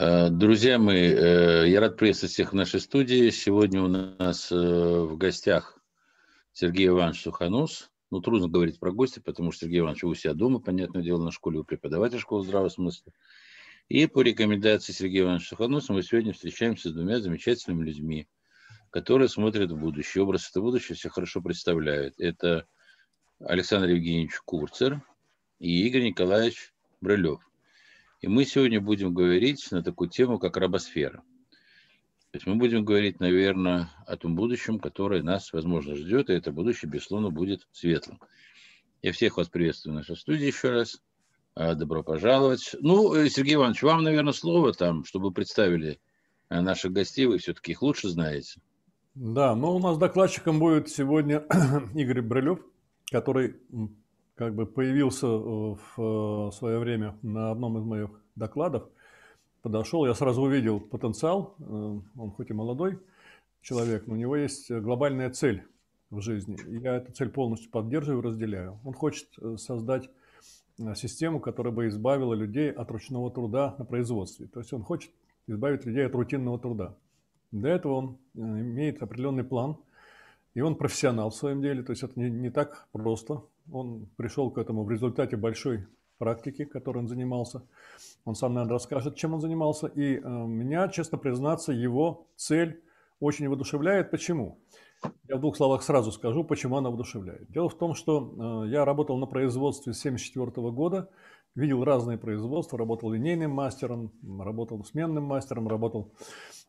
Э, друзья мои, э, я рад приветствовать всех в нашей студии. Сегодня у нас э, в гостях Сергей Иванович Суханус. Ну, трудно говорить про гостя, потому что Сергей Иванович у себя дома, понятное дело, на школе у преподавателя школы здравого смысла. И по рекомендации Сергея Ивановича Сухануса мы сегодня встречаемся с двумя замечательными людьми, которые смотрят в будущее. Образ это будущее все хорошо представляют. Это Александр Евгеньевич Курцер и Игорь Николаевич Брылев. И мы сегодня будем говорить на такую тему, как рабосфера. То есть мы будем говорить, наверное, о том будущем, которое нас, возможно, ждет, и это будущее, безусловно, будет светлым. Я всех вас приветствую в нашей студии еще раз. А, добро пожаловать. Ну, э, Сергей Иванович, вам, наверное, слово там, чтобы представили э, наших гостей, вы все-таки их лучше знаете. Да, ну у нас докладчиком будет сегодня Игорь Брылев, который как бы появился э, в э, свое время на одном из моих докладов, подошел, я сразу увидел потенциал, э, он хоть и молодой человек, но у него есть глобальная цель в жизни. я эту цель полностью поддерживаю разделяю. Он хочет создать систему, которая бы избавила людей от ручного труда на производстве. То есть он хочет избавить людей от рутинного труда. Для этого он имеет определенный план, и он профессионал в своем деле, то есть это не, не так просто он пришел к этому в результате большой практики, которой он занимался. Он сам, наверное, расскажет, чем он занимался. И э, меня, честно признаться, его цель очень воодушевляет. Почему? Я в двух словах сразу скажу, почему она воодушевляет. Дело в том, что э, я работал на производстве с 1974 года, видел разные производства, работал линейным мастером, работал сменным мастером, работал,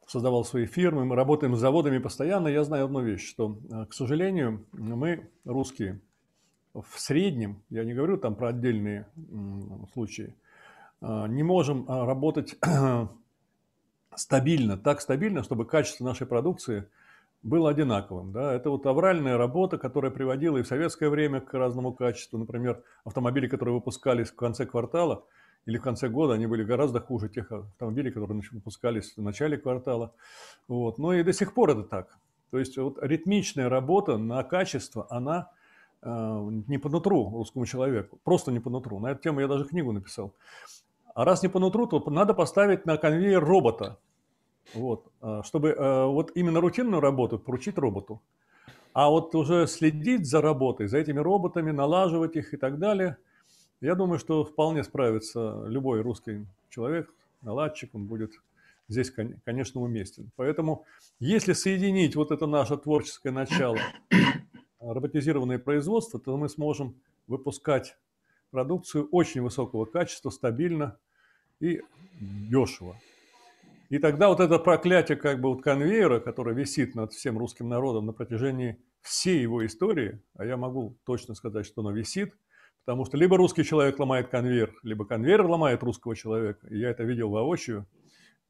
создавал свои фирмы. Мы работаем с заводами постоянно. Я знаю одну вещь, что, э, к сожалению, мы, русские, в среднем, я не говорю там про отдельные случаи, а, не можем а, работать стабильно, так стабильно, чтобы качество нашей продукции было одинаковым. Да? Это вот авральная работа, которая приводила и в советское время к разному качеству. Например, автомобили, которые выпускались в конце квартала или в конце года, они были гораздо хуже тех автомобилей, которые выпускались в начале квартала. Вот. Но и до сих пор это так. То есть вот ритмичная работа на качество, она не по нутру русскому человеку, просто не по нутру. На эту тему я даже книгу написал. А раз не по нутру, то надо поставить на конвейер робота, вот, э, чтобы э, вот именно рутинную работу поручить роботу. А вот уже следить за работой, за этими роботами, налаживать их и так далее, я думаю, что вполне справится любой русский человек, наладчик, он будет здесь, конечно, уместен. Поэтому, если соединить вот это наше творческое начало роботизированное производство, то мы сможем выпускать продукцию очень высокого качества, стабильно и дешево. И тогда вот это проклятие как бы вот конвейера, которое висит над всем русским народом на протяжении всей его истории, а я могу точно сказать, что оно висит, потому что либо русский человек ломает конвейер, либо конвейер ломает русского человека. И я это видел воочию.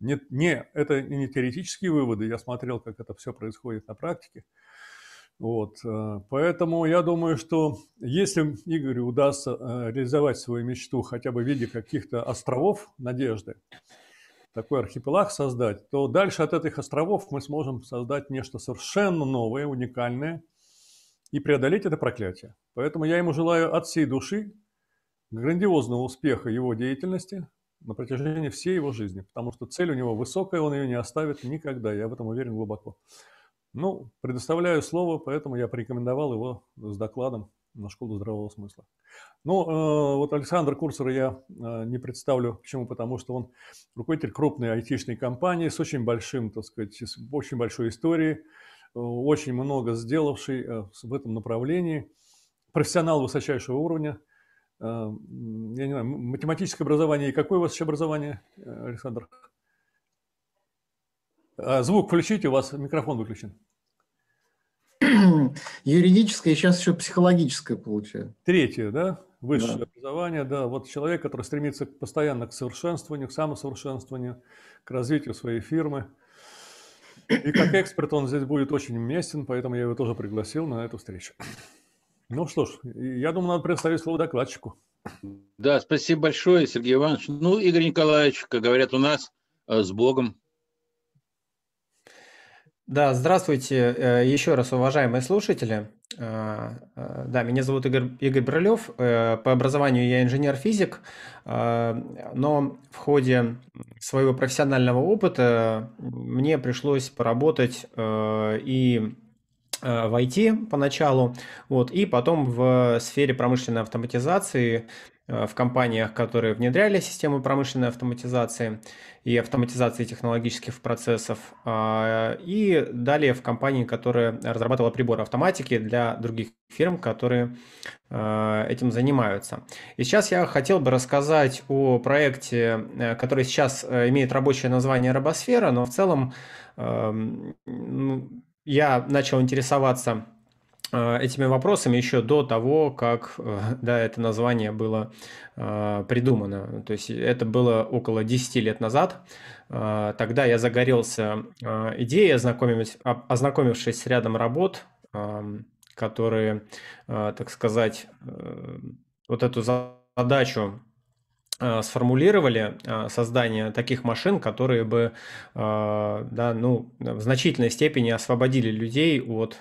Не, не, это не теоретические выводы, я смотрел, как это все происходит на практике. Вот, э, поэтому я думаю, что если Игорю удастся э, реализовать свою мечту хотя бы в виде каких-то островов надежды, такой архипелаг создать, то дальше от этих островов мы сможем создать нечто совершенно новое, уникальное и преодолеть это проклятие. Поэтому я ему желаю от всей души грандиозного успеха его деятельности на протяжении всей его жизни, потому что цель у него высокая, он ее не оставит никогда, я в этом уверен глубоко. Ну, предоставляю слово, поэтому я порекомендовал его с докладом на школу здравого смысла. Ну, э, вот Александр Курсера я э, не представлю, почему, потому что он руководитель крупной айтишной компании с очень большим, так сказать, с очень большой историей, э, очень много сделавший э, в этом направлении, профессионал высочайшего уровня. Э, я не знаю, математическое образование и какое у вас еще образование, э, Александр? А, звук включите, у вас микрофон выключен. Юридическое, сейчас еще психологическое получаю. Третье, да? Высшее да. образование, да. Вот человек, который стремится постоянно к совершенствованию, к самосовершенствованию, к развитию своей фирмы. И как эксперт он здесь будет очень уместен, поэтому я его тоже пригласил на эту встречу. Ну что ж, я думаю, надо предоставить слово докладчику. Да, спасибо большое, Сергей Иванович. Ну, Игорь Николаевич, как говорят у нас, э, с Богом. Да, здравствуйте э, еще раз, уважаемые слушатели. Да, меня зовут Игорь, Игорь Брылев. По образованию я инженер-физик, но в ходе своего профессионального опыта мне пришлось поработать и Э, в IT поначалу, вот, и потом в сфере промышленной автоматизации э, в компаниях, которые внедряли систему промышленной автоматизации и автоматизации технологических процессов, а, и далее в компании, которая разрабатывала приборы автоматики для других фирм, которые э, этим занимаются. И сейчас я хотел бы рассказать о проекте, который сейчас имеет рабочее название «Робосфера», но в целом эм, ну, я начал интересоваться э, этими вопросами еще до того, как э, да, это название было э, придумано. То есть это было около 10 лет назад. Тогда я загорелся идеей, ознакомившись с рядом работ, которые, так сказать, вот эту задачу сформулировали э, создание таких машин, которые бы э, да, ну, в значительной степени освободили людей от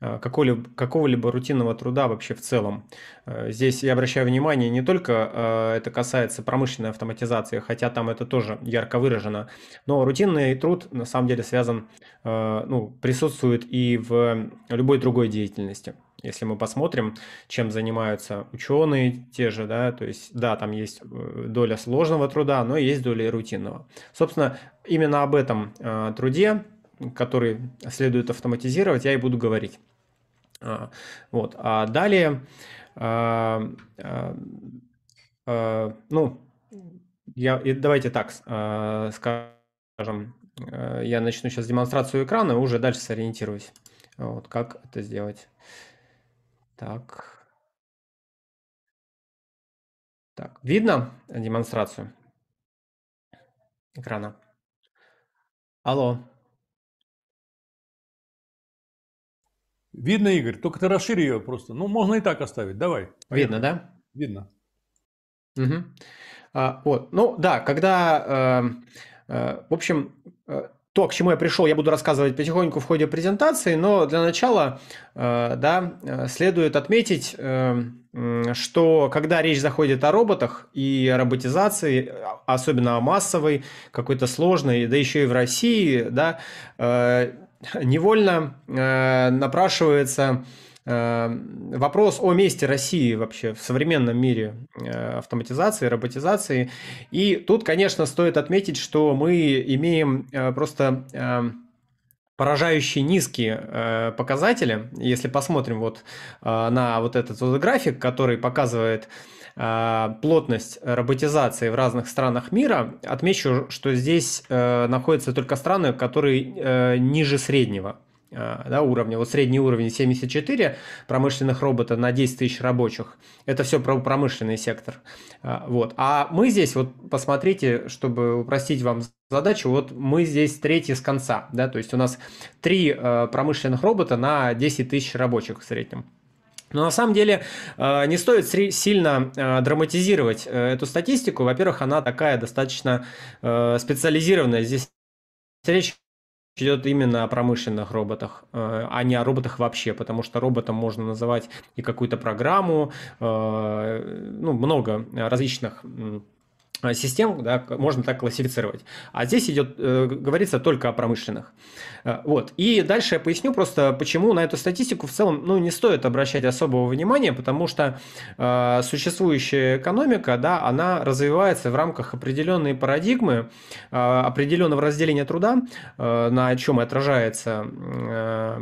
какого-либо, какого-либо рутинного труда вообще в целом. Здесь я обращаю внимание, не только это касается промышленной автоматизации, хотя там это тоже ярко выражено, но рутинный труд на самом деле связан, ну, присутствует и в любой другой деятельности. Если мы посмотрим, чем занимаются ученые те же, да, то есть, да, там есть э, доля сложного труда, но есть доля рутинного. Собственно, именно об этом э, труде, который следует автоматизировать, я и буду говорить. А, вот. А далее, а, а, а, ну, я, давайте так а, скажем, э, я начну сейчас демонстрацию экрана и уже дальше сориентируюсь. Вот, как это сделать. Так. Так, видно демонстрацию экрана? Алло. Видно, Игорь, только ты расшири ее просто. Ну, можно и так оставить. Давай. Поехали. Видно, да? Видно. Угу. А, вот, ну да, когда, э, э, в общем, э, то, к чему я пришел, я буду рассказывать потихоньку в ходе презентации, но для начала э, да, следует отметить, э, что когда речь заходит о роботах и роботизации, особенно о массовой, какой-то сложной, да еще и в России, да, э, невольно напрашивается вопрос о месте России вообще в современном мире э, автоматизации, роботизации. И тут, конечно, стоит отметить, что мы имеем э, просто эм, поражающие низкие э, показатели. Если посмотрим вот на вот этот вот график, который показывает плотность роботизации в разных странах мира, отмечу, что здесь находятся только страны, которые ниже среднего. А, да, уровня. Вот средний уровень 74 промышленных роботов на 10 тысяч рабочих. Это все про промышленный сектор. А, вот. А мы здесь, вот посмотрите, чтобы упростить вам задачу, вот мы здесь третий с конца. Да, то есть у нас три а, промышленных робота на 10 тысяч рабочих в среднем. Но на самом деле не стоит сильно драматизировать э, эту статистику. Во-первых, она такая достаточно э, специализированная. Здесь речь идет именно о промышленных роботах, э, а не о роботах вообще, потому что роботом можно называть и какую-то программу, э, ну, много различных систем, да, можно так классифицировать. А здесь идет, э, говорится только о промышленных. Э, вот. И дальше я поясню просто, почему на эту статистику в целом ну, не стоит обращать особого внимания, потому что э, существующая экономика, да, она развивается в рамках определенной парадигмы, э, определенного разделения труда, э, на чем и отражается э,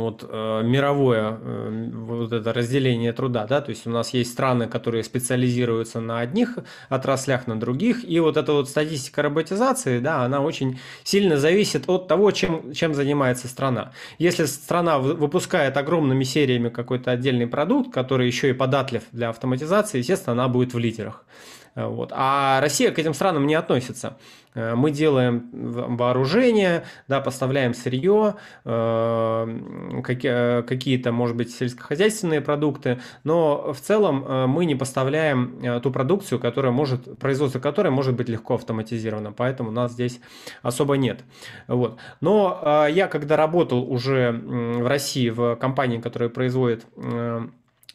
вот, э, мировое э, вот это разделение труда, да, то есть у нас есть страны, которые специализируются на одних отраслях, на других, и вот эта вот статистика роботизации, да, она очень сильно зависит от того, чем, чем занимается страна. Если страна выпускает огромными сериями какой-то отдельный продукт, который еще и податлив для автоматизации, естественно, она будет в лидерах. Вот. А Россия к этим странам не относится. Э, мы делаем вооружение, да, поставляем сырье, э, какие-то, может быть, сельскохозяйственные продукты, но в целом мы не поставляем ту продукцию, которая может, производство которой может быть легко автоматизировано, поэтому нас здесь особо нет. Вот. Но я, когда работал уже в России в компании, которая производит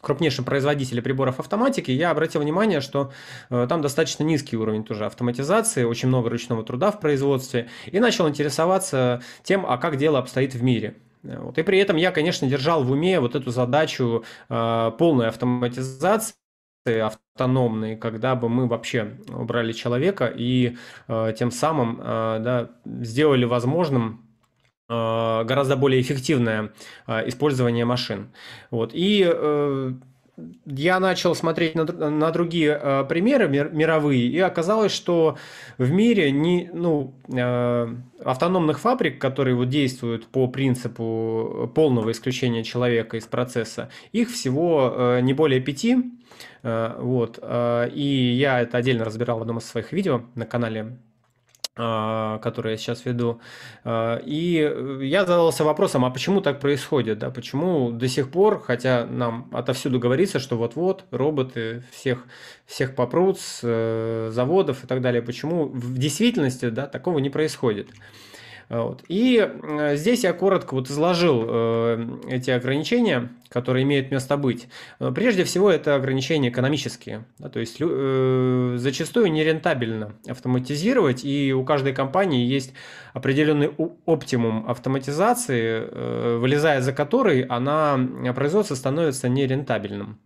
крупнейшем производителе приборов автоматики, я обратил внимание, что э, там достаточно низкий уровень тоже автоматизации, очень много ручного труда в производстве, и начал интересоваться тем, а как дело обстоит в мире. Вот. И при этом я, конечно, держал в уме вот эту задачу э, полной автоматизации, автономной, когда бы мы вообще убрали человека и э, тем самым э, да, сделали возможным Э, гораздо более эффективное э, использование машин. Вот. И э, я начал смотреть на, на другие э, примеры мир, мировые, и оказалось, что в мире не, ну, э, автономных фабрик, которые вот действуют по принципу полного исключения человека из процесса, их всего э, не более пяти. Э, вот, э, и я это отдельно разбирал в одном из своих видео на канале который я сейчас веду. А, и я задался вопросом, а почему так происходит? Да? Почему до сих пор, хотя нам отовсюду говорится, что вот-вот роботы всех, всех попрут с э, заводов и так далее, почему в действительности да, такого не происходит? Вот. И э, здесь я коротко вот изложил э, эти ограничения, которые имеют место быть. Прежде всего, это ограничения экономические. Да, то есть э, зачастую нерентабельно автоматизировать, и у каждой компании есть определенный оптимум автоматизации, э, вылезая за который она, производство становится нерентабельным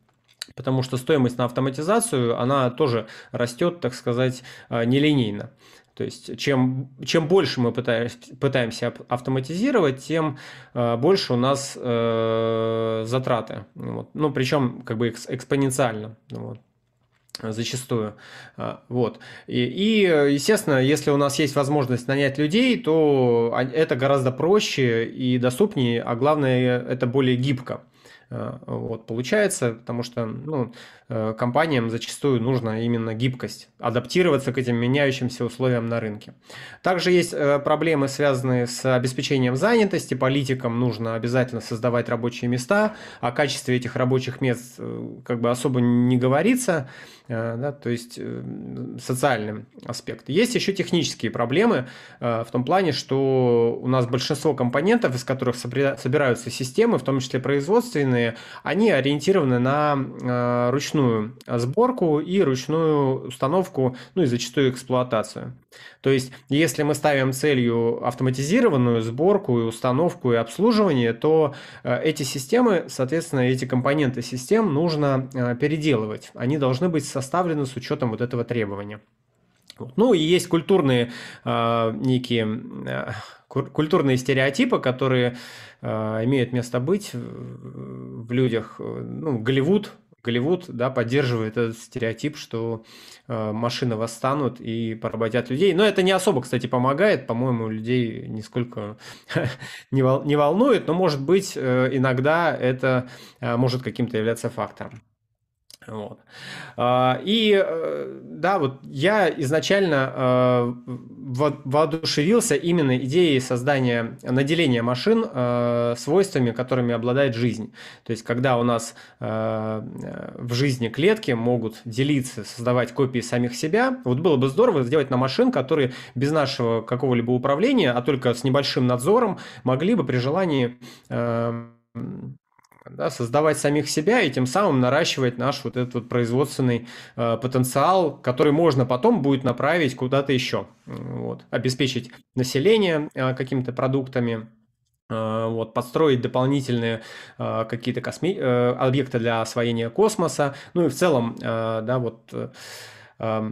потому что стоимость на автоматизацию, она тоже растет, так сказать, э, нелинейно. То есть чем, чем больше мы пытаемся, пытаемся автоматизировать, тем э, больше у нас э, затраты. Вот. Ну, причем как бы экспоненциально. Вот зачастую. А, вот. И, и, естественно, если у нас есть возможность нанять людей, то это гораздо проще и доступнее, а главное, это более гибко. Э, вот, получается, потому что ну, э, компаниям зачастую нужна именно гибкость, адаптироваться к этим меняющимся условиям на рынке. Также есть э, проблемы, связанные с обеспечением занятости. Политикам нужно обязательно создавать рабочие места, о качестве этих рабочих мест как бы особо не говорится, да, то есть социальный аспект. Есть еще технические проблемы в том плане, что у нас большинство компонентов, из которых собираются системы, в том числе производственные, данные, они ориентированы на э, ручную сборку и ручную установку, ну и зачастую эксплуатацию. То есть, если мы ставим целью автоматизированную сборку и установку и обслуживание, то э, эти системы, соответственно, эти компоненты систем нужно э, переделывать. Они должны быть составлены с учетом вот этого требования. Ну и есть культурные э, некие э, культурные стереотипы, которые э, имеют место быть в, людях. Ну, Голливуд, Голливуд да, поддерживает этот стереотип, что э, машины восстанут и поработят людей. Но это не особо, кстати, помогает. По-моему, людей нисколько не, вол, не волнует, но, может быть, э, иногда это э, может каким-то являться фактором. Вот. А, и э, да, вот я изначально э, воодушевился именно идеей создания, наделения машин э, свойствами, которыми обладает жизнь. То есть, когда у нас в жизни клетки могут делиться, создавать копии самих себя, вот было бы здорово сделать на машин, которые без нашего какого-либо управления, а только с небольшим надзором, могли бы при желании да, создавать самих себя и тем самым наращивать наш вот этот вот производственный э, потенциал, который можно потом будет направить куда-то еще, вот, обеспечить население э, какими-то продуктами, э, вот, подстроить дополнительные э, какие-то косми... э, объекты для освоения космоса, ну и в целом, э, да, вот э,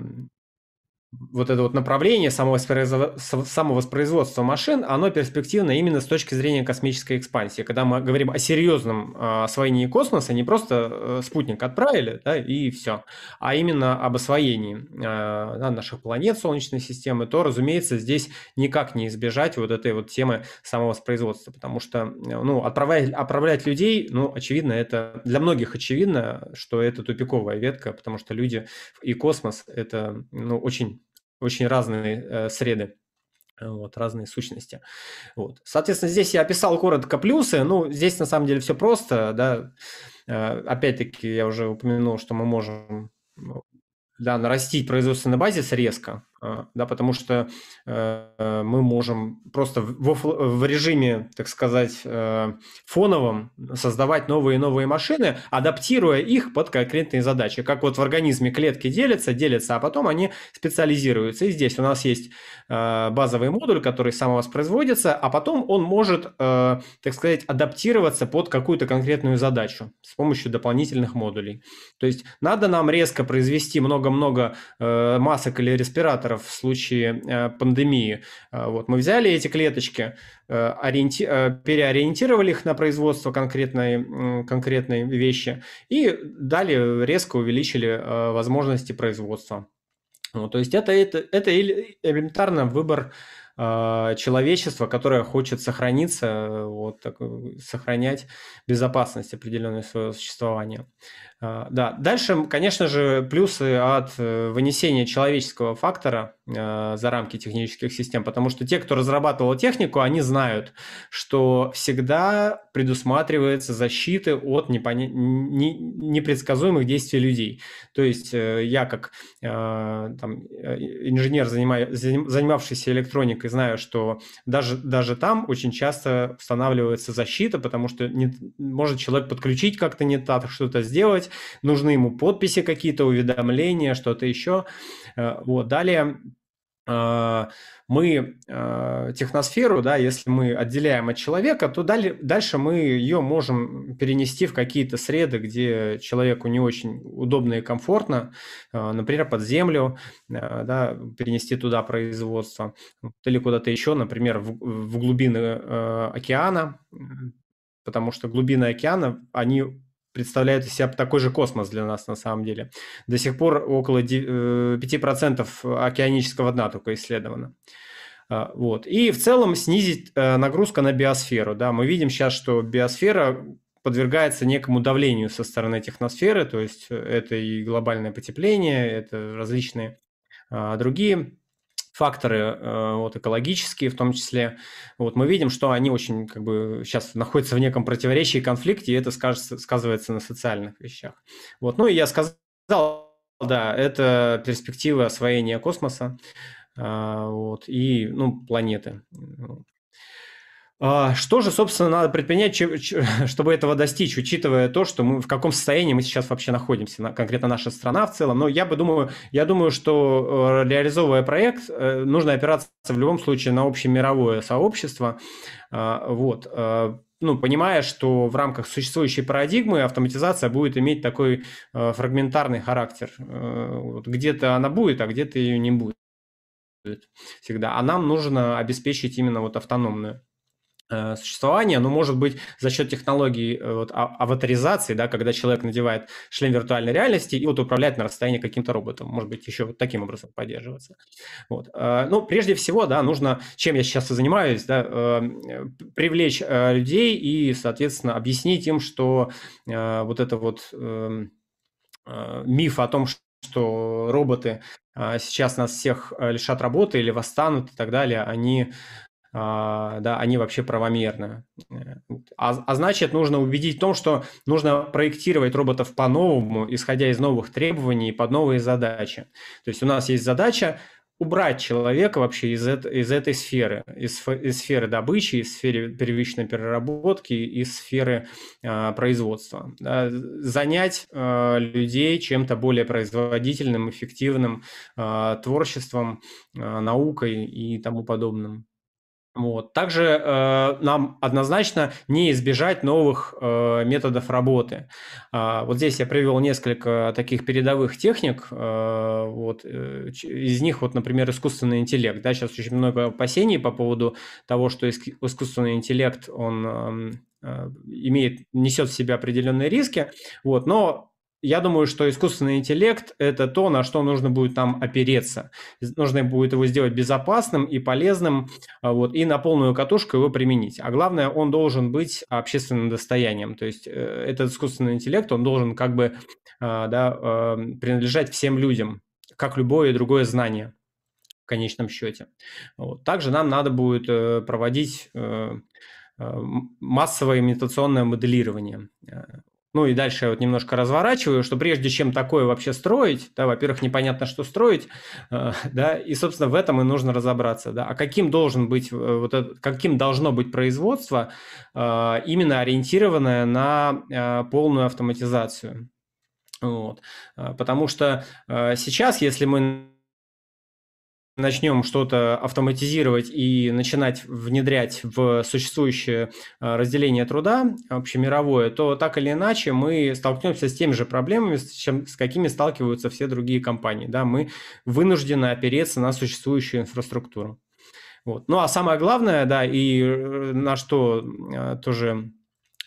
вот это вот направление самовоспроизводства машин, оно перспективно именно с точки зрения космической экспансии. Когда мы говорим о серьезном а, освоении космоса, не просто э, спутник отправили, да, и все, а именно об освоении а, да, наших планет Солнечной системы, то, разумеется, здесь никак не избежать вот этой вот темы самовоспроизводства, потому что, ну, отправлять, отправлять людей, ну, очевидно, это для многих очевидно, что это тупиковая ветка, потому что люди и космос – это, ну, очень очень разные э, среды вот, разные сущности. Вот. Соответственно, здесь я описал коротко плюсы. Ну, здесь на самом деле все просто, да. Э, опять-таки, я уже упомянул, что мы можем ну, да, нарастить производственный базис резко, да, потому что э, мы можем просто в, в режиме, так сказать, э, фоновом создавать новые и новые машины, адаптируя их под конкретные задачи. Как вот в организме клетки делятся, делятся, а потом они специализируются. И здесь у нас есть э, базовый модуль, который самовоспроизводится, а потом он может, так сказать, адаптироваться под какую-то конкретную задачу с помощью дополнительных модулей. То есть надо нам резко произвести много-много масок или респираторов, индикаторов в случае э, пандемии. Э, вот мы взяли эти клеточки, э, ориенти... переориентировали их на производство конкретной, конкретной вещи и далее резко увеличили возможности производства. Вот, то есть это, это, это элементарно выбор человечества, которое хочет сохраниться, вот, так, сохранять безопасность определенное своего существования. А, да, дальше, конечно же, плюсы от э, вынесения человеческого фактора а, за рамки технических систем, потому что те, кто разрабатывал технику, они знают, что всегда предусматривается защита от непредсказуемых действий людей. То есть э, я как там, э, инженер, занимавшийся электроникой, знаю, что даже, даже там очень часто устанавливается защита, потому что не... может человек подключить как-то не так, что-то сделать, делать, нужны ему подписи какие-то, уведомления, что-то еще. Э, вот, далее э, мы э, техносферу, да, если мы отделяем от человека, то далее, дальше мы ее можем перенести в какие-то среды, где человеку не очень удобно и комфортно, например, под землю, да, перенести туда производство, или куда-то еще, например, в, глубины океана, потому что глубины океана, они представляют из себя такой же космос для нас на самом деле. До сих пор около 5% э, океанического дна только исследовано. А, вот. И в целом снизить э, нагрузку на биосферу. Да. Мы видим сейчас, что биосфера подвергается некому давлению со стороны техносферы, то есть э, это и глобальное потепление, это различные а, другие факторы э, вот, экологические в том числе, вот, мы видим, что они очень как бы сейчас находятся в неком противоречии и конфликте, и это скажется, сказывается на социальных вещах. Вот, ну и я сказал, да, это перспектива освоения космоса э, вот, и ну, планеты. А, что же, собственно, надо предпринять, чтобы этого достичь, учитывая то, что мы в каком состоянии мы сейчас вообще находимся, конкретно наша страна в целом. Но я бы думаю, я думаю, что э, реализовывая проект, э, нужно опираться в любом случае на общемировое сообщество. А, вот э, ну, понимая, что в рамках существующей парадигмы автоматизация будет иметь такой фрагментарный характер. Где-то она будет, а где-то ее не будет всегда. А нам нужно обеспечить именно вот автономную существования, но может быть за счет технологии э, вот, а, аватаризации, да, когда человек надевает шлем виртуальной реальности и вот управляет на расстоянии каким-то роботом, может быть еще вот таким образом поддерживаться. Вот. Э, ну, прежде всего, да, нужно, чем я сейчас и занимаюсь, да, привлечь людей и, соответственно, объяснить им, что вот это вот эм, миф о том, что роботы сейчас нас всех лишат работы или восстанут и так далее, они да, они вообще правомерны. А, а значит, нужно убедить в том, что нужно проектировать роботов по-новому, исходя из новых требований под новые задачи. То есть у нас есть задача убрать человека вообще из, это, из этой сферы, из, из сферы добычи, из сферы первичной переработки, из сферы э, производства. Да, занять э, людей чем-то более производительным, эффективным, э, творчеством, э, наукой и тому подобным. Вот. Также э, нам однозначно не избежать новых э, методов работы. Э, вот здесь я привел несколько таких передовых техник. Э, вот, э, из них, вот, например, искусственный интеллект. Да, сейчас очень много опасений по поводу того, что искусственный интеллект, он эм, э, имеет, несет в себе определенные риски. Вот, но я думаю, что искусственный интеллект – это то, на что нужно будет нам опереться. Нужно будет его сделать безопасным и полезным, а, вот, и на полную катушку его применить. А главное, он должен быть общественным достоянием. То есть э, этот искусственный интеллект, он должен как бы а, да, а, принадлежать всем людям, как любое другое знание в конечном счете. Вот. Также нам надо будет э, проводить э, массовое имитационное моделирование. Ну и дальше я вот немножко разворачиваю, что прежде чем такое вообще строить, да, во-первых, непонятно, что строить, э, да, и, собственно, в этом и нужно разобраться, да, а каким должен быть, э, вот это, каким должно быть производство, э, именно ориентированное на э, полную автоматизацию. Вот. Э, потому что э, сейчас, если мы начнем что-то автоматизировать и начинать внедрять в существующее а, разделение труда общемировое, то так или иначе мы столкнемся с теми же проблемами, с, чем, с какими сталкиваются все другие компании. Да? Мы вынуждены опереться на существующую инфраструктуру. Вот. Ну а самое главное, да, и э, на что а, тоже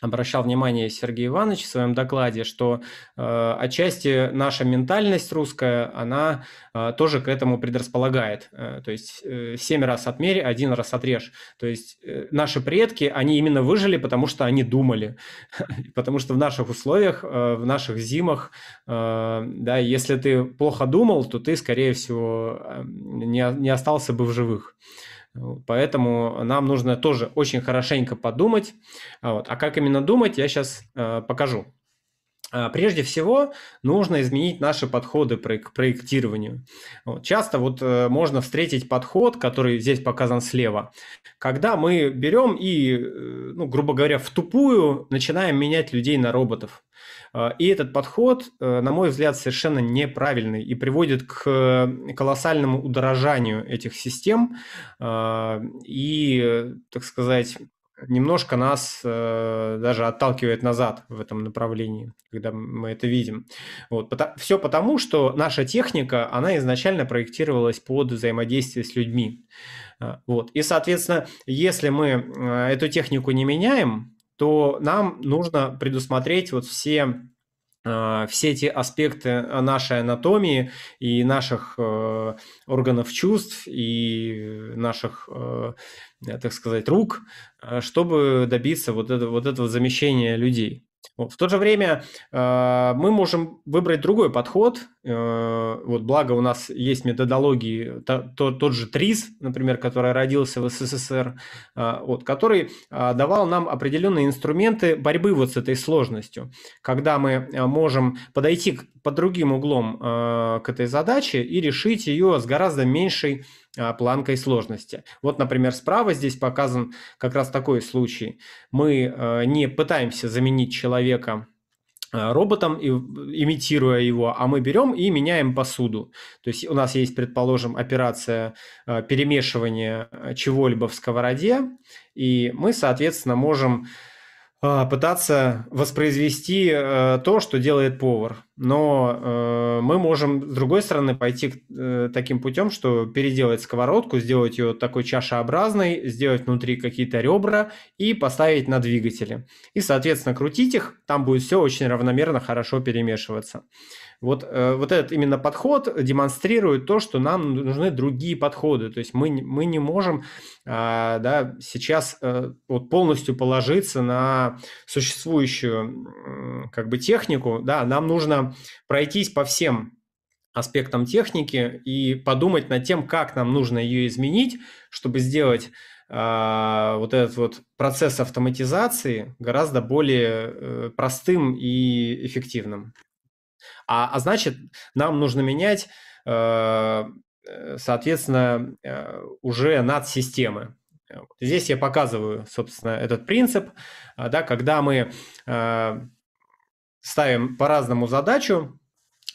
обращал внимание Сергей Иванович в своем докладе, что э, отчасти наша ментальность русская, она э, тоже к этому предрасполагает. Э, то есть э, семь раз отмерь, один раз отрежь. То есть э, наши предки, они именно выжили, потому что они думали. потому что в наших условиях, э, в наших зимах, э, да, если ты плохо думал, то ты, скорее всего, э, не, не остался бы в живых. Поэтому нам нужно тоже очень хорошенько подумать. А вот. А как именно думать, я сейчас э, покажу. А, прежде всего, нужно изменить наши подходы к проектированию. Часто вот э, можно встретить подход, который здесь показан слева, когда мы берем и, э, ну, грубо говоря, в тупую начинаем менять людей на роботов. А, и этот подход, э, на мой взгляд, совершенно неправильный и приводит к колоссальному удорожанию этих систем а, и, так сказать, немножко нас э, даже отталкивает назад в этом направлении, когда мы это видим. Вот. Все потому, что наша техника, она изначально проектировалась под взаимодействие с людьми. А, вот. И, соответственно, если мы э, эту технику не меняем, то нам нужно предусмотреть вот все а, все эти аспекты нашей анатомии и наших э, органов чувств и наших, э, так сказать, рук, э, чтобы добиться вот, это, вот этого замещения людей. В то же время э, мы можем выбрать другой подход. Э, вот, благо у нас есть методологии, то, то, тот же ТРИС, например, который родился в СССР, э, вот, который давал нам определенные инструменты борьбы вот с этой сложностью, когда мы можем подойти под другим углом э, к этой задаче и решить ее с гораздо меньшей а, планкой сложности. Вот, например, справа здесь показан как раз такой случай. Мы э, не пытаемся заменить человека э, роботом, имитируя его, а мы берем и меняем посуду. То есть у нас есть, предположим, операция э, перемешивания чего-либо в сковороде, и мы, соответственно, можем пытаться воспроизвести э, то, что делает повар. Но э, мы можем, с другой стороны, пойти э, таким путем, что переделать сковородку, сделать ее такой чашеобразной, сделать внутри какие-то ребра и поставить на двигатели. И, соответственно, крутить их, там будет все очень равномерно, хорошо перемешиваться. Вот, э, вот этот именно подход демонстрирует то, что нам нужны другие подходы. То есть мы, мы не можем а, да, сейчас а, вот полностью положиться на существующую как бы технику. Да, нам нужно пройтись по всем аспектам техники и подумать над тем, как нам нужно ее изменить, чтобы сделать а, вот этот вот процесс автоматизации гораздо более э, простым и эффективным. А, а значит, нам нужно менять, э, э, соответственно, э, уже над системы. Здесь я показываю, собственно, этот принцип, да, когда мы ставим по-разному задачу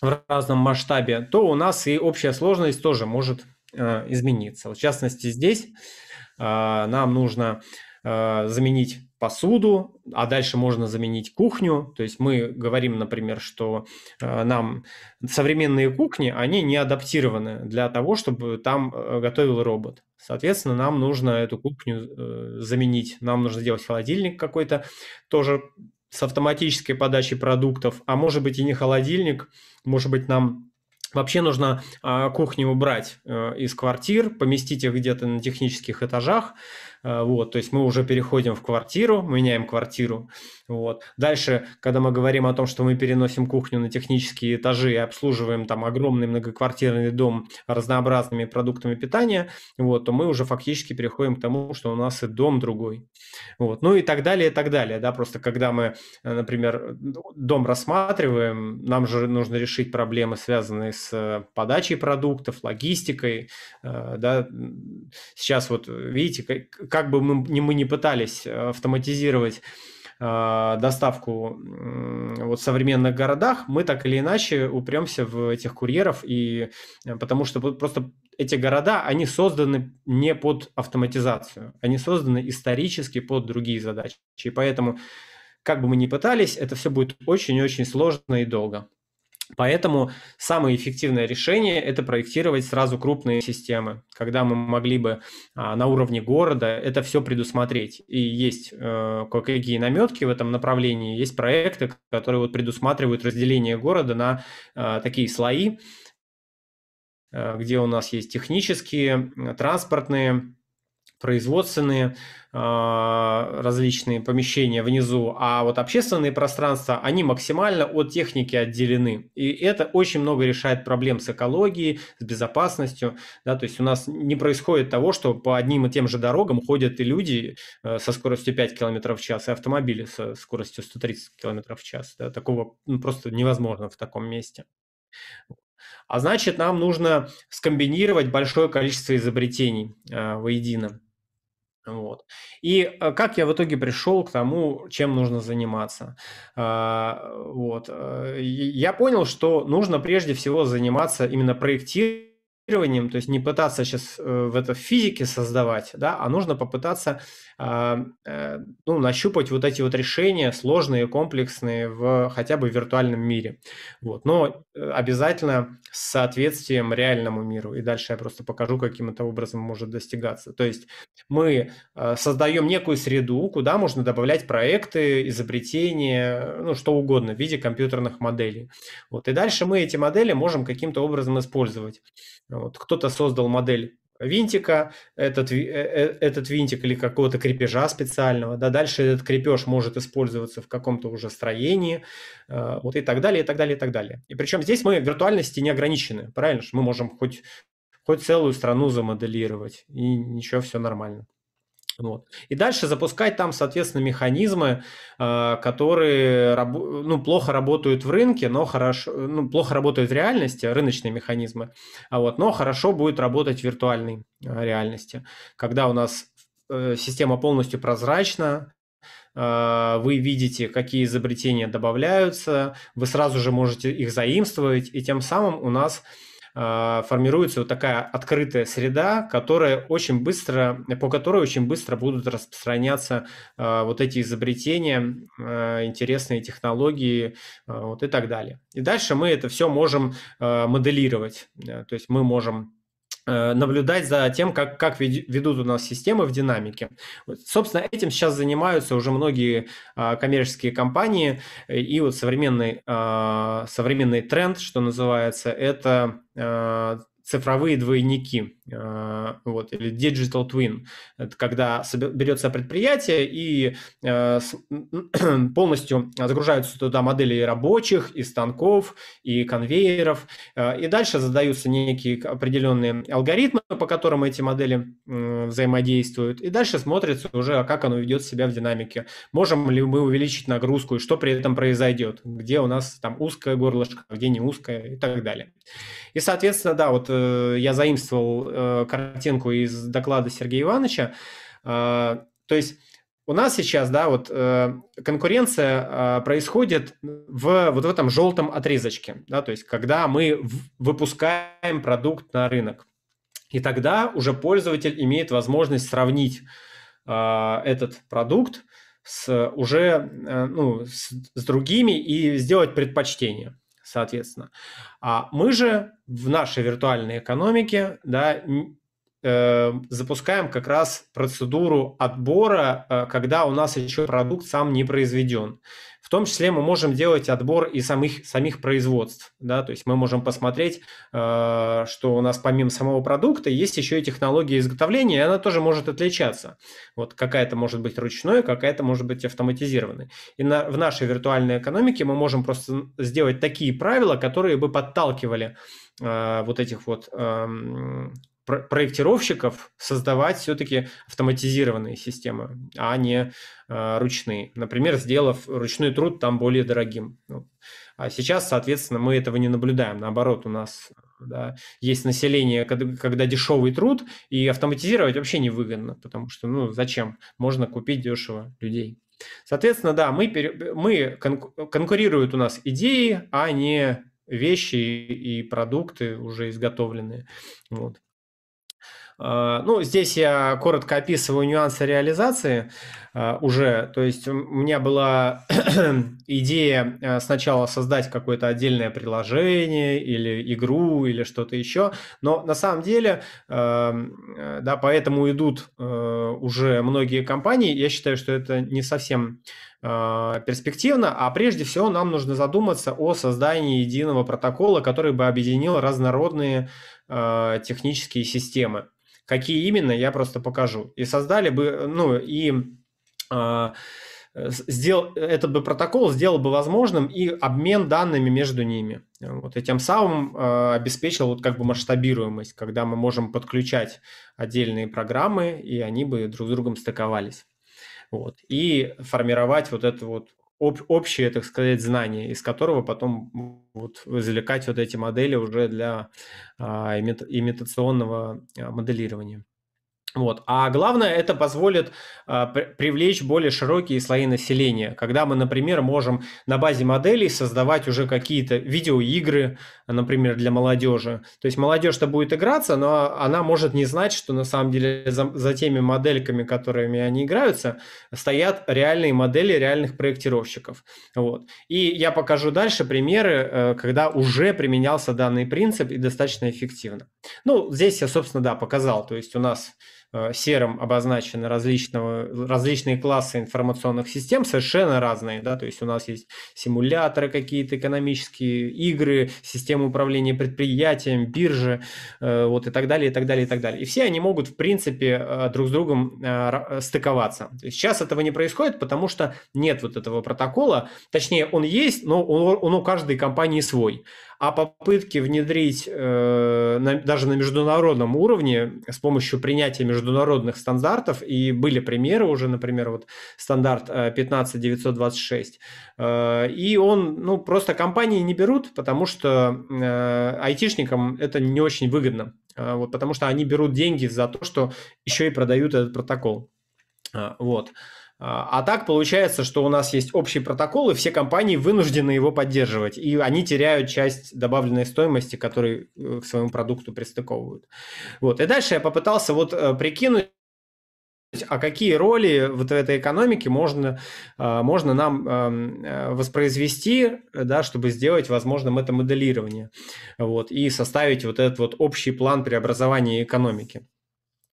в разном масштабе, то у нас и общая сложность тоже может измениться. В частности, здесь нам нужно заменить посуду, а дальше можно заменить кухню. То есть мы говорим, например, что э, нам современные кухни, они не адаптированы для того, чтобы там э, готовил робот. Соответственно, нам нужно эту кухню э, заменить. Нам нужно сделать холодильник какой-то, тоже с автоматической подачей продуктов, а может быть и не холодильник, может быть нам Вообще нужно э, кухню убрать из квартир, поместить их где-то на технических этажах, вот, то есть мы уже переходим в квартиру, меняем квартиру. Вот. Дальше, когда мы говорим о том, что мы переносим кухню на технические этажи и обслуживаем там огромный многоквартирный дом разнообразными продуктами питания, вот, то мы уже фактически переходим к тому, что у нас и дом другой. Вот. Ну и так далее, и так далее. Да? Просто когда мы, э, например, дом рассматриваем, нам же нужно решить проблемы, связанные с подачей продуктов, логистикой. Э, да? Сейчас вот видите, как бы мы, мы не пытались э, автоматизировать э, доставку вот в современных городах, мы так или иначе упремся в этих курьеров, и э, потому что просто эти города, они созданы не под автоматизацию, они созданы исторически под другие задачи. И поэтому, как бы мы ни пытались, это все будет очень-очень сложно и долго. Поэтому самое эффективное решение – это проектировать сразу крупные системы, когда мы могли бы а, на уровне города это все предусмотреть. И есть э, кое-какие наметки в этом направлении, есть проекты, которые вот предусматривают разделение города на э, такие слои, э, где у нас есть технические, транспортные, производственные а, различные помещения внизу, а вот общественные пространства, они максимально от техники отделены. И это очень много решает проблем с экологией, с безопасностью. Да, то есть у нас не происходит того, что по одним и тем же дорогам ходят и люди э, со скоростью 5 км в час, и автомобили со скоростью 130 км в час. Да, такого ну, просто невозможно в таком месте. А значит, нам нужно скомбинировать большое количество изобретений э, воедино. Вот. И э, как я в итоге пришел к тому, чем нужно заниматься? А, вот. Э, я понял, что нужно прежде всего заниматься именно проектированием то есть не пытаться сейчас э, в это в физике создавать, да, а нужно попытаться а, э, ну, нащупать вот эти вот решения сложные, комплексные в хотя бы виртуальном мире. Вот. Но э, обязательно с соответствием реальному миру. И дальше я просто покажу, каким это образом может достигаться. То есть мы создаем некую среду, куда можно добавлять проекты, изобретения, ну, что угодно в виде компьютерных моделей. Вот. И дальше мы эти модели можем каким-то образом использовать. Вот. Кто-то создал модель винтика, этот, э, э, этот винтик или какого-то крепежа специального, да, дальше этот крепеж может использоваться в каком-то уже строении, э, вот и так далее, и так далее, и так далее. И причем здесь мы виртуальности не ограничены, правильно? Мы можем хоть, хоть целую страну замоделировать, и ничего, все нормально. Вот. И дальше запускать там, соответственно, механизмы, э, которые ну, плохо работают в рынке, но хорошо, ну, плохо работают в реальности, рыночные механизмы, а вот, но хорошо будет работать в виртуальной э, реальности. Когда у нас э, система полностью прозрачна, вы видите, какие изобретения добавляются, вы сразу же можете их заимствовать, и тем самым у нас формируется вот такая открытая среда, которая очень быстро, по которой очень быстро будут распространяться а, вот эти изобретения, а, интересные технологии вот и так далее. И дальше мы это все можем моделировать, то есть мы можем Э, наблюдать за тем, как, как ведут у нас системы в динамике. Вот, собственно, этим сейчас занимаются уже многие а, коммерческие компании, и вот современный, а, современный тренд, что называется, это а, цифровые двойники, э, вот, или digital twin. Это когда берется предприятие и э, полностью загружаются туда модели рабочих, и станков, и конвейеров, э, и дальше задаются некие определенные алгоритмы, по которым эти модели взаимодействуют, и дальше смотрится уже, как оно ведет себя в динамике. Можем ли мы увеличить нагрузку, и что при этом произойдет, где у нас там узкое горлышко, где не узкое, и так далее. И, соответственно, да, вот э, я заимствовал э, картинку из доклада Сергея Ивановича. Э, то есть у нас сейчас, да, вот э, конкуренция э, происходит в вот в этом желтом отрезочке, да, то есть когда мы выпускаем продукт на рынок. И тогда уже пользователь имеет возможность сравнить э, этот продукт с уже э, ну, с, с другими и сделать предпочтение, соответственно. А мы же в нашей виртуальной экономике да, э, запускаем как раз процедуру отбора, э, когда у нас еще продукт сам не произведен. В том числе мы можем делать отбор и самих, самих производств. Да? То есть мы можем посмотреть, э, что у нас помимо самого продукта есть еще и технология изготовления, и она тоже может отличаться. Вот какая-то может быть ручной, какая-то может быть автоматизированной. И на, в нашей виртуальной экономике мы можем просто сделать такие правила, которые бы подталкивали э, вот этих вот э, проектировщиков создавать все-таки автоматизированные системы, а не э, ручные. Например, сделав ручной труд там более дорогим. А сейчас, соответственно, мы этого не наблюдаем. Наоборот, у нас да, есть население, когда, когда дешевый труд, и автоматизировать вообще невыгодно, потому что, ну, зачем? Можно купить дешево людей. Соответственно, да, мы, мы конкурируют у нас идеи, а не вещи и продукты уже изготовленные. Вот. А, ну, здесь я коротко описываю нюансы реализации а, уже. То есть у меня была идея а, сначала создать какое-то отдельное приложение или игру или что-то еще, но на самом деле, да, поэтому идут уже многие компании. Я считаю, что это не совсем перспективно, а прежде всего нам нужно задуматься о создании единого протокола, который бы объединил разнородные технические системы. Какие именно, я просто покажу. И создали бы, ну, и э, сделал, этот бы протокол сделал бы возможным и обмен данными между ними. Вот, и тем самым э, обеспечил вот как бы масштабируемость, когда мы можем подключать отдельные программы, и они бы друг с другом стыковались. Вот, и формировать вот это вот об, общее, так сказать, знание, из которого потом вот извлекать вот эти модели уже для а, имитационного а, моделирования. Вот. А главное, это позволит а, привлечь более широкие слои населения, когда мы, например, можем на базе моделей создавать уже какие-то видеоигры, например, для молодежи. То есть молодежь-то будет играться, но она может не знать, что на самом деле за, за теми модельками, которыми они играются, стоят реальные модели реальных проектировщиков. Вот. И я покажу дальше примеры, э, когда уже применялся данный принцип и достаточно эффективно. Ну, здесь я, собственно, да, показал. То есть у нас серым обозначены различного, различные классы информационных систем, совершенно разные. Да? То есть у нас есть симуляторы какие-то экономические, игры, системы управления предприятием, биржи э, вот, и так далее, и так далее, и так далее. И все они могут, в принципе, э, друг с другом стыковаться. Сейчас этого не происходит, потому что нет вот этого протокола. Точнее, он есть, но он, он у каждой компании свой а попытки внедрить э, на, даже на международном уровне с помощью принятия международных стандартов, и были примеры уже, например, вот стандарт 15926, э, э, и он, ну, просто компании не берут, потому что э, айтишникам это не очень выгодно, э, вот, потому что они берут деньги за то, что еще и продают этот протокол. Э, вот. А, а так получается, что у нас есть общий протокол, и все компании вынуждены его поддерживать, и они теряют часть добавленной стоимости, которую э, к своему продукту пристыковывают. Вот. И дальше я попытался вот э, прикинуть, а какие роли вот в этой экономике можно, э, можно нам эм, воспроизвести, да, чтобы сделать возможным это моделирование вот, и составить вот этот вот общий план преобразования экономики.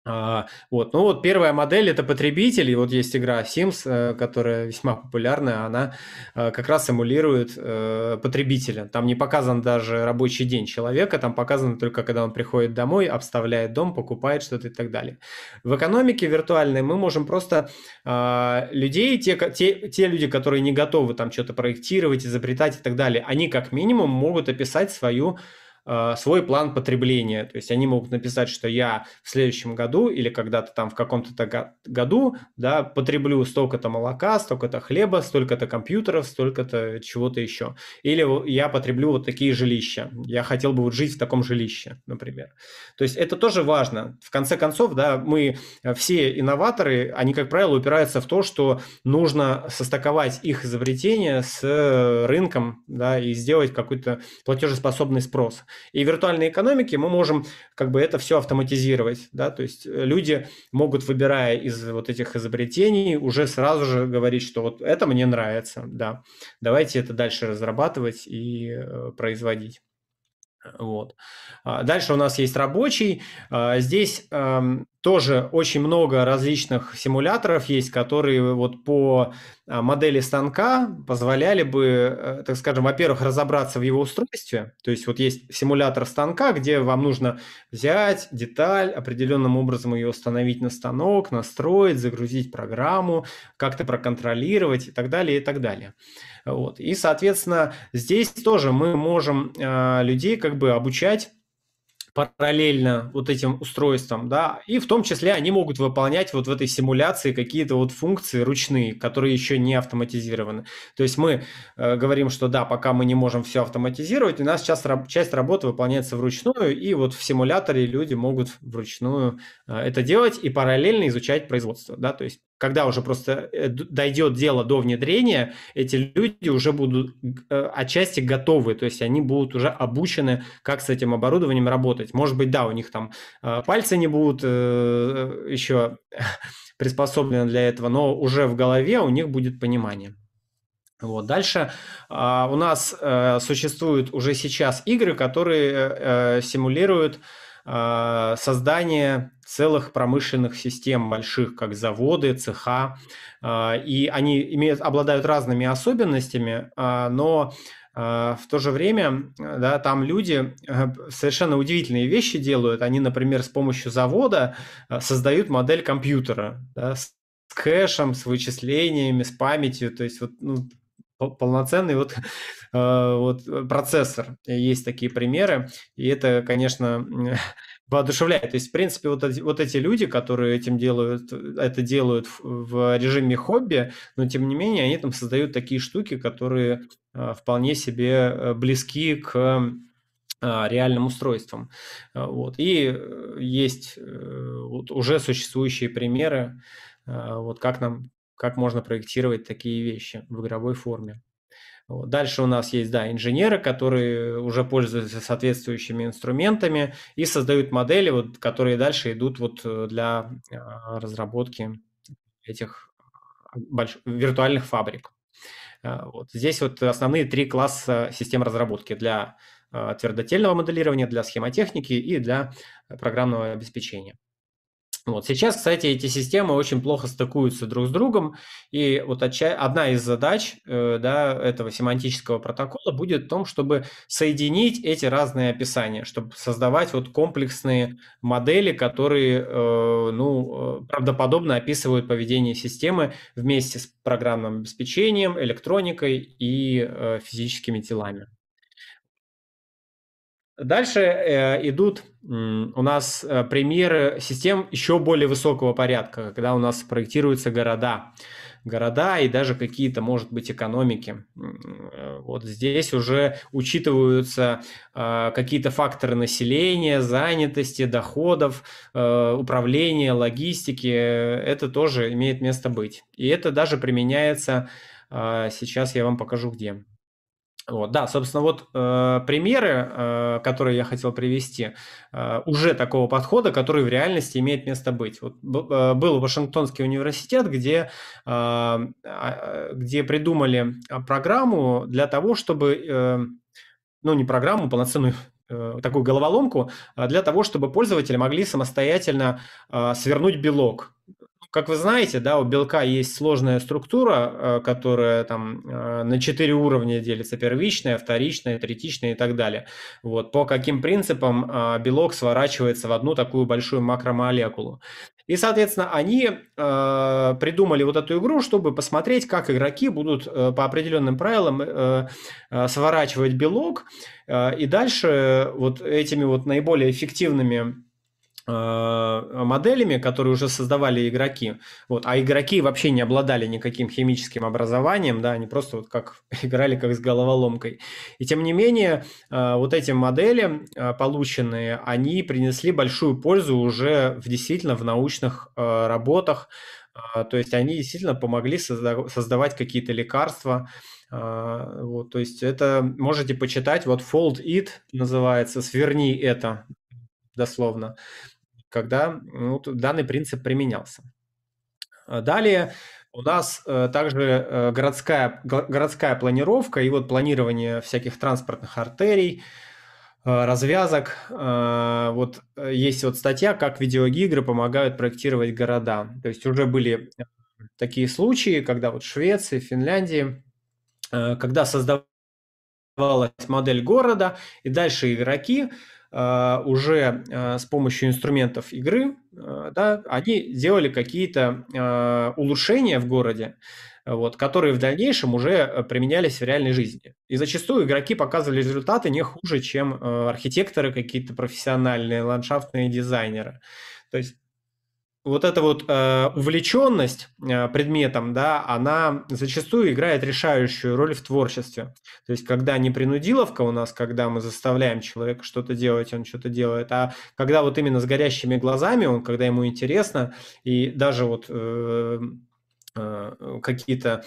А, вот. Ну вот первая модель это потребитель, и вот есть игра Sims, э, которая весьма популярная, она э, как раз симулирует э, потребителя. Там не показан даже рабочий день человека, там показано только когда он приходит домой, обставляет дом, покупает что-то и так далее. В экономике виртуальной мы можем просто а, людей, те, те, те люди, которые не готовы там что-то проектировать, изобретать и так далее, они как минимум могут описать свою свой план потребления. То есть они могут написать, что я в следующем году или когда-то там в каком-то году да, потреблю столько-то молока, столько-то хлеба, столько-то компьютеров, столько-то чего-то еще. Или я потреблю вот такие жилища. Я хотел бы вот жить в таком жилище, например. То есть это тоже важно. В конце концов, да, мы э, все инноваторы, они, как правило, упираются в то, что нужно состыковать их изобретения с рынком да, и сделать какой-то платежеспособный спрос. И в виртуальной экономике мы можем как бы это все автоматизировать, да, то есть э, люди могут, выбирая из вот этих изобретений, уже сразу же говорить, что вот это мне нравится, да, давайте это дальше разрабатывать и э, производить. Вот. А дальше у нас есть рабочий. А, здесь эм, тоже очень много различных симуляторов есть, которые вот по модели станка позволяли бы, э, так скажем, во-первых, разобраться в его устройстве. То есть вот есть симулятор станка, где вам нужно взять деталь, определенным образом ее установить на станок, настроить, загрузить программу, как-то проконтролировать и так далее, и так далее. Вот. И, соответственно, здесь тоже мы можем э, людей как бы обучать параллельно вот этим устройствам, да, и в том числе они могут выполнять вот в этой симуляции какие-то вот функции ручные, которые еще не автоматизированы. То есть мы э, говорим, что да, пока мы не можем все автоматизировать, у нас сейчас часть работы выполняется вручную, и вот в симуляторе люди могут вручную э, это делать и параллельно изучать производство, да, то есть когда уже просто э, дойдет дело до внедрения, эти люди уже будут э, отчасти готовы, то есть они будут уже обучены, как с этим оборудованием работать. Может быть, да, у них там э, пальцы не будут еще приспособлены для этого, но уже в голове у них будет понимание. Вот. Дальше а, у нас существуют уже сейчас игры, которые симулируют создание целых промышленных систем больших, как заводы, цеха, а, и они имеют, обладают разными особенностями, а, но в то же время да, там люди совершенно удивительные вещи делают. Они, например, с помощью завода создают модель компьютера да, с кэшем, с вычислениями, с памятью. То есть вот, ну, полноценный вот, э, вот процессор. Есть такие примеры, и это, конечно, воодушевляет. То есть, в принципе, вот, вот эти люди, которые этим делают, это делают в режиме хобби, но тем не менее они там создают такие штуки, которые э, вполне себе э, близки к реальным устройствам. Вот. И есть вот уже существующие примеры, вот как нам как можно проектировать такие вещи в игровой форме. Дальше у нас есть, да, инженеры, которые уже пользуются соответствующими инструментами и создают модели, вот, которые дальше идут вот э, для а, разработки этих больш... виртуальных фабрик. А, вот. Здесь вот основные три класса систем разработки для а, твердотельного моделирования, для схемотехники и для программного обеспечения. Вот. Сейчас, кстати, эти системы очень плохо стыкуются друг с другом, и вот одна из задач э, да, этого семантического протокола будет в том, чтобы соединить эти разные описания, чтобы создавать вот комплексные модели, которые э, ну, э, правдоподобно описывают поведение системы вместе с программным обеспечением, электроникой и физическими телами. Дальше э, идут у нас э, примеры систем еще более высокого порядка, когда у нас проектируются города. Города и даже какие-то, может быть, экономики. Э, вот здесь уже учитываются какие-то факторы населения, занятости, доходов, управления, логистики. Это тоже имеет место быть. И это даже применяется, сейчас я вам покажу где. Вот, да, собственно, вот э, примеры, э, которые я хотел привести, э, уже такого подхода, который в реальности имеет место быть. Вот, э, был Вашингтонский университет, где, э, э, где придумали программу для того, чтобы, э, ну не программу, полноценную э, такую головоломку, а для того, чтобы пользователи могли самостоятельно э, свернуть белок как вы знаете, да, у белка есть сложная структура, э, которая там э, на четыре уровня делится: первичная, вторичная, третичная и так далее. Вот по каким принципам э, белок сворачивается в одну такую большую макромолекулу. И, соответственно, они э, придумали вот эту игру, чтобы посмотреть, как игроки будут э, по определенным правилам э, э, сворачивать белок, э, и дальше вот этими вот наиболее эффективными моделями, которые уже создавали игроки. Вот, а игроки вообще не обладали никаким химическим образованием, да, они просто вот как играли как с головоломкой. И тем не менее, э, вот эти модели э, полученные, они принесли большую пользу уже в, действительно в научных работах. То есть они действительно помогли создавать какие-то лекарства, вот, то есть это можете почитать, вот Fold It называется, сверни это, дословно когда ну, данный принцип применялся. А далее у нас э, также э, городская, городская планировка и вот планирование всяких транспортных артерий, э, развязок. Вот есть вот статья, как видеоигры помогают проектировать города. То есть уже были такие случаи, когда вот в Швеции, Финляндии, когда создавалась модель города, и дальше игроки уже а, с помощью инструментов игры, а, да, они делали какие-то улучшения в городе, вот, которые в дальнейшем уже применялись в реальной жизни. И зачастую игроки показывали результаты не хуже, чем архитекторы какие-то профессиональные, ландшафтные дизайнеры. То есть вот эта вот э, увлеченность э, предметом, да, она зачастую играет решающую роль в творчестве. То есть, когда не принудиловка у нас, когда мы заставляем человека что-то делать, он что-то делает, а когда вот именно с горящими глазами, он, когда ему интересно, и даже вот э, э, какие-то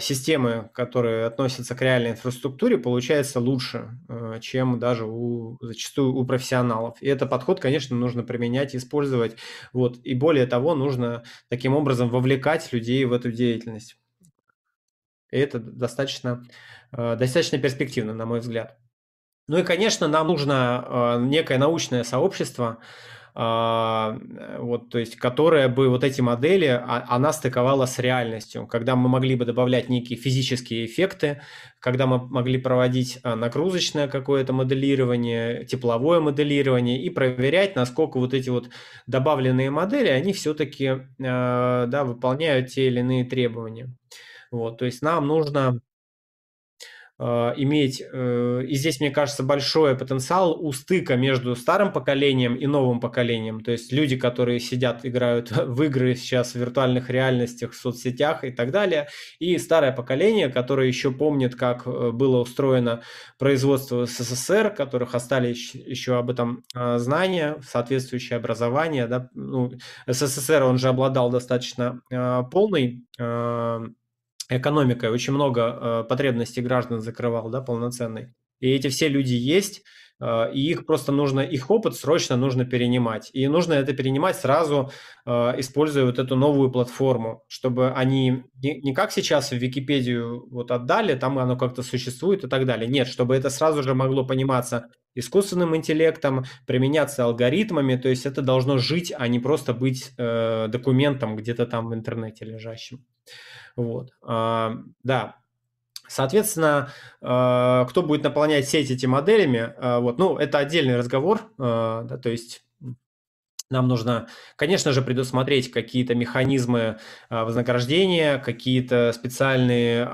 системы, которые относятся к реальной инфраструктуре, получается лучше, а, чем даже у, зачастую у профессионалов. И этот подход, конечно, нужно применять, использовать. Вот. И более того, нужно таким образом вовлекать людей в эту деятельность. И это достаточно, а, достаточно перспективно, на мой взгляд. Ну и, конечно, нам нужно некое научное сообщество, вот, то есть, которая бы вот эти модели, а, она стыковала с реальностью, когда мы могли бы добавлять некие физические эффекты, когда мы могли проводить а, нагрузочное какое-то моделирование, тепловое моделирование и проверять, насколько вот эти вот добавленные модели, они все-таки да, выполняют те или иные требования. Вот, то есть нам нужно а, иметь, э, и здесь, мне кажется, большой потенциал у стыка между старым поколением и новым поколением. То есть люди, которые сидят, играют в игры сейчас в виртуальных реальностях, в соцсетях и так далее, и старое поколение, которое еще помнит, как э, было устроено производство СССР, которых остались еще об этом знания, соответствующее образование. Да? Ну, СССР, он же обладал достаточно полной экономикой, очень много э, потребностей граждан закрывал, да, полноценной. И эти все люди есть, э, и их просто нужно, их опыт срочно нужно перенимать. И нужно это перенимать сразу, э, используя вот эту новую платформу, чтобы они не, как сейчас в Википедию вот отдали, там оно как-то существует и так далее. Нет, чтобы это сразу же могло пониматься искусственным интеллектом, применяться алгоритмами, то есть это должно жить, а не просто быть документом где-то там в интернете лежащим. Вот. А, да, Соответственно, а, кто будет наполнять сеть эти моделями, а, вот, ну, это отдельный разговор, да, то есть нам нужно, конечно же, предусмотреть какие-то механизмы вознаграждения, какие-то специальные